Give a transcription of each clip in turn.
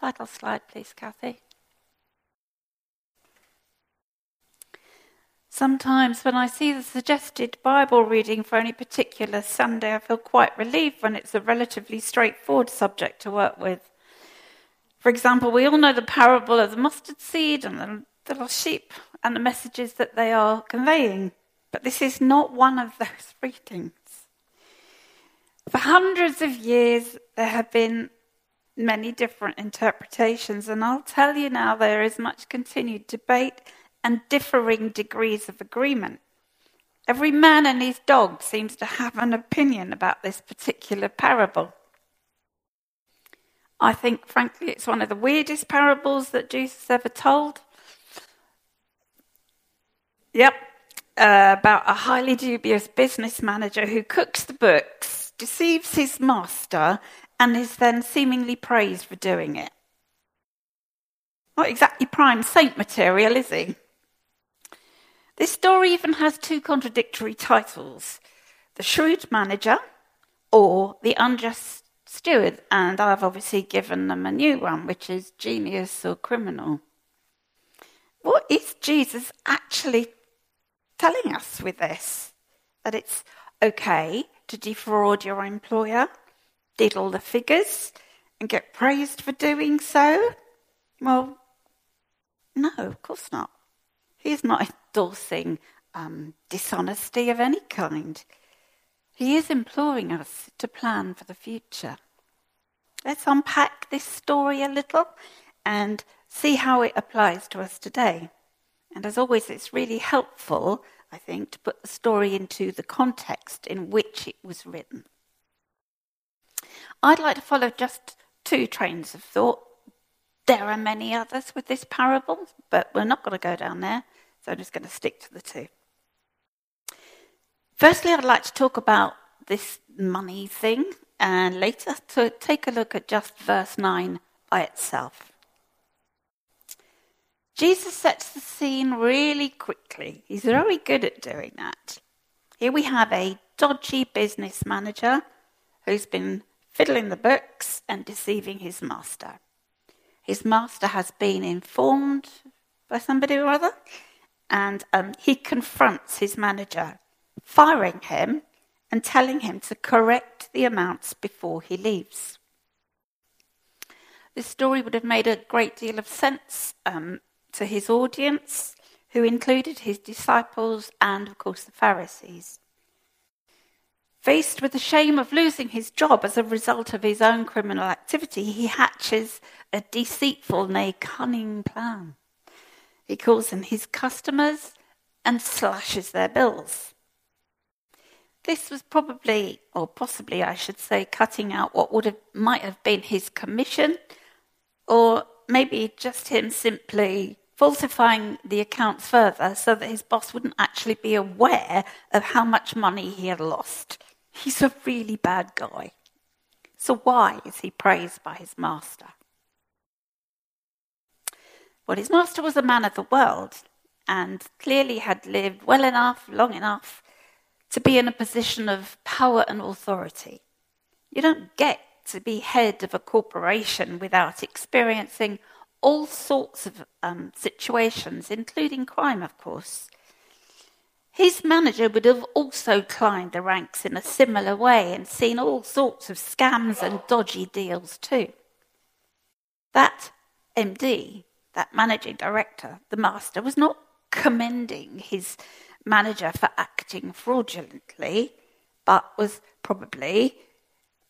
title slide, please, Kathy. Sometimes when I see the suggested Bible reading for any particular Sunday, I feel quite relieved when it's a relatively straightforward subject to work with. For example, we all know the parable of the mustard seed and the little sheep and the messages that they are conveying, but this is not one of those readings. For hundreds of years, there have been many different interpretations, and I'll tell you now there is much continued debate and differing degrees of agreement. Every man and his dog seems to have an opinion about this particular parable. I think, frankly, it's one of the weirdest parables that Jesus ever told. Yep, uh, about a highly dubious business manager who cooks the books, deceives his master, and is then seemingly praised for doing it. Not exactly prime saint material, is he? This story even has two contradictory titles The Shrewd Manager or The Unjust Steward, and I've obviously given them a new one, which is Genius or Criminal. What is Jesus actually telling us with this? That it's okay to defraud your employer, diddle the figures, and get praised for doing so? Well, no, of course not. He's not endorsing um, dishonesty of any kind. He is imploring us to plan for the future. Let's unpack this story a little and see how it applies to us today. And as always, it's really helpful, I think, to put the story into the context in which it was written. I'd like to follow just two trains of thought there are many others with this parable, but we're not going to go down there, so I'm just going to stick to the two. Firstly, I'd like to talk about this money thing, and later to take a look at just verse 9 by itself. Jesus sets the scene really quickly. He's very good at doing that. Here we have a dodgy business manager who's been fiddling the books and deceiving his master. His master has been informed by somebody or other, and um, he confronts his manager, firing him and telling him to correct the amounts before he leaves. This story would have made a great deal of sense um, to his audience, who included his disciples and, of course, the Pharisees. Faced with the shame of losing his job as a result of his own criminal activity, he hatches a deceitful, nay, cunning plan. He calls in his customers and slashes their bills. This was probably, or possibly, I should say, cutting out what would have, might have been his commission, or maybe just him simply falsifying the accounts further so that his boss wouldn't actually be aware of how much money he had lost. He's a really bad guy. So, why is he praised by his master? Well, his master was a man of the world and clearly had lived well enough, long enough to be in a position of power and authority. You don't get to be head of a corporation without experiencing all sorts of um, situations, including crime, of course. His manager would have also climbed the ranks in a similar way and seen all sorts of scams and dodgy deals too. That MD, that managing director, the master, was not commending his manager for acting fraudulently, but was probably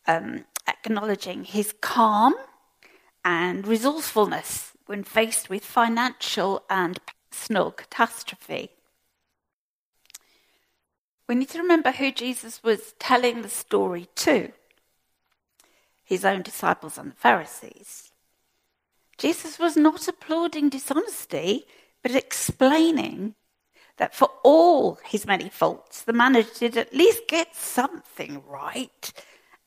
um, acknowledging his calm and resourcefulness when faced with financial and personal catastrophe. We need to remember who Jesus was telling the story to his own disciples and the Pharisees. Jesus was not applauding dishonesty, but explaining that for all his many faults, the manager did at least get something right.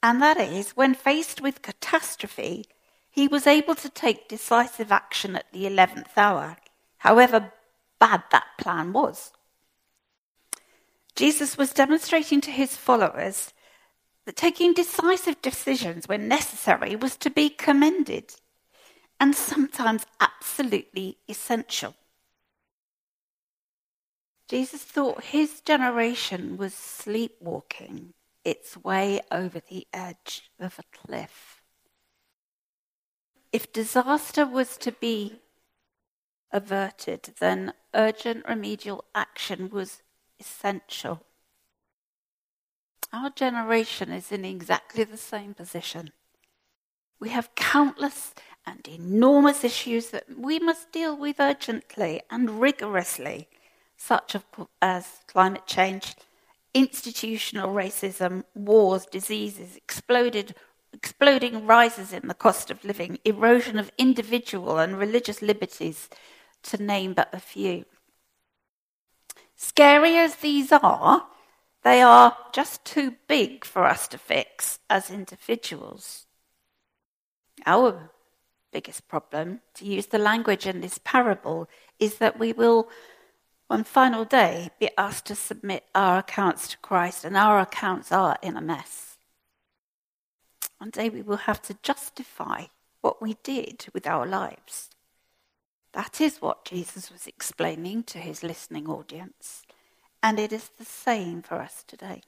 And that is, when faced with catastrophe, he was able to take decisive action at the 11th hour, however bad that plan was. Jesus was demonstrating to his followers that taking decisive decisions when necessary was to be commended. and sometimes absolutely essential. Jesus thought his generation was sleepwalking its way over the edge of a cliff. If disaster was to be averted, then urgent remedial action was essential. Our generation is in exactly the same position. We have countless and enormous issues that we must deal with urgently and rigorously, such as climate change, institutional racism, wars, diseases, exploded, exploding rises in the cost of living, erosion of individual and religious liberties, to name but a few. Scary as these are, they are just too big for us to fix as individuals. Our biggest problem, to use the language in this parable, is that we will, one final day, be asked to submit our accounts to Christ, and our accounts are in a mess. One day we will have to justify what we did with our lives. That is what Jesus was explaining to his listening audience, and it is the same for us today.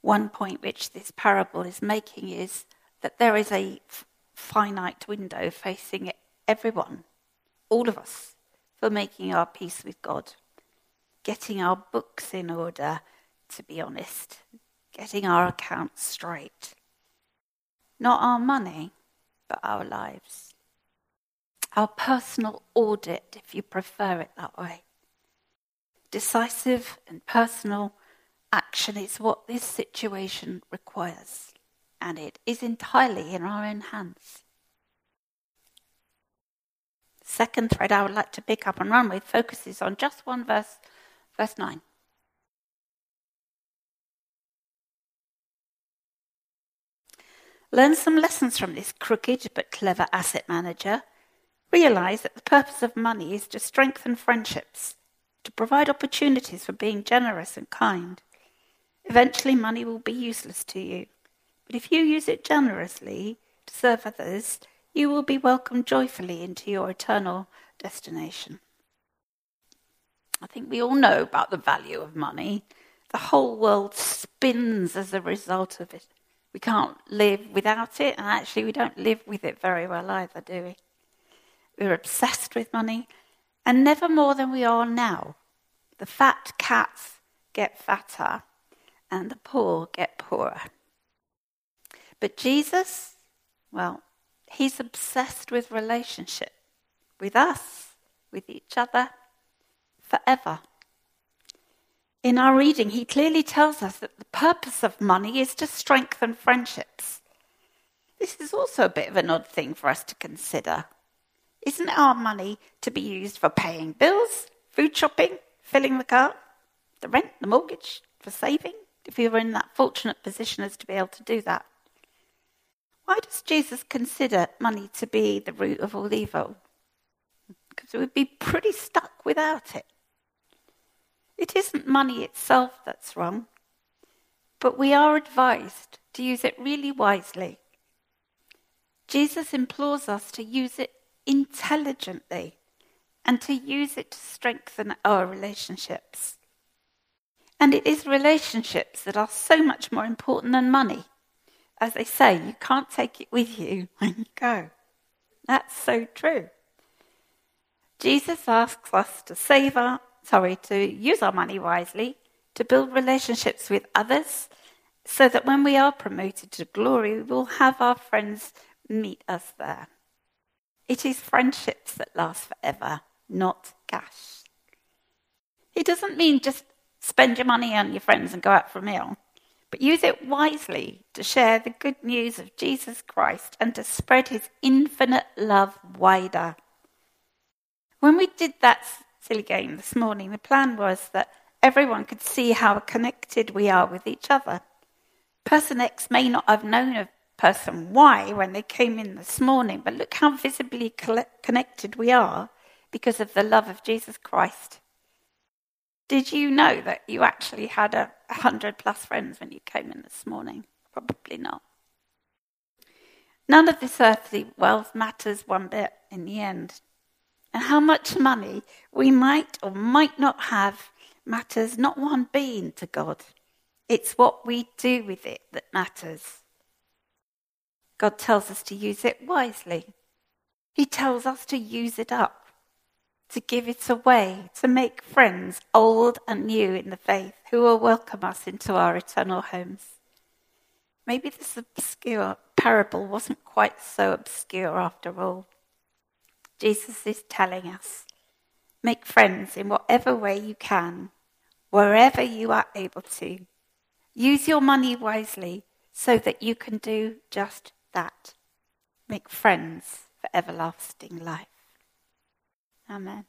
One point which this parable is making is that there is a f- finite window facing everyone, all of us, for making our peace with God, getting our books in order, to be honest, getting our accounts straight. Not our money, but our lives our personal audit, if you prefer it that way. Decisive and personal action is what this situation requires, and it is entirely in our own hands. Second thread I would like to pick up and run with focuses on just one verse, verse 9. Learn some lessons from this crooked but clever asset manager Realize that the purpose of money is to strengthen friendships, to provide opportunities for being generous and kind. Eventually, money will be useless to you. But if you use it generously to serve others, you will be welcomed joyfully into your eternal destination. I think we all know about the value of money. The whole world spins as a result of it. We can't live without it, and actually, we don't live with it very well either, do we? We're obsessed with money, and never more than we are now. The fat cats get fatter, and the poor get poorer. But Jesus, well, he's obsessed with relationship, with us, with each other, forever. In our reading, he clearly tells us that the purpose of money is to strengthen friendships. This is also a bit of an odd thing for us to consider. Isn't our money to be used for paying bills, food shopping, filling the car, the rent, the mortgage, for saving, if we were in that fortunate position as to be able to do that? Why does Jesus consider money to be the root of all evil? Because we'd be pretty stuck without it. It isn't money itself that's wrong, but we are advised to use it really wisely. Jesus implores us to use it intelligently and to use it to strengthen our relationships. And it is relationships that are so much more important than money. As they say, you can't take it with you when you go. That's so true. Jesus asks us to save our, sorry, to use our money wisely, to build relationships with others, so that when we are promoted to glory, we will have our friends meet us there. It is friendships that last forever, not cash. It doesn't mean just spend your money on your friends and go out for a meal, but use it wisely to share the good news of Jesus Christ and to spread his infinite love wider. When we did that silly game this morning, the plan was that everyone could see how connected we are with each other. Person X may not have known of person Y when they came in this morning, but look how visibly connected we are because of the love of Jesus Christ. Did you know that you actually had a hundred plus friends when you came in this morning? Probably not. None of this earthly wealth matters one bit in the end. And how much money we might or might not have matters not one bean to God. It's what we do with it that matters. God tells us to use it wisely. He tells us to use it up, to give it away, to make friends, old and new in the faith, who will welcome us into our eternal homes. Maybe this obscure parable wasn't quite so obscure after all. Jesus is telling us make friends in whatever way you can, wherever you are able to. Use your money wisely so that you can do just that make friends for everlasting life. Amen.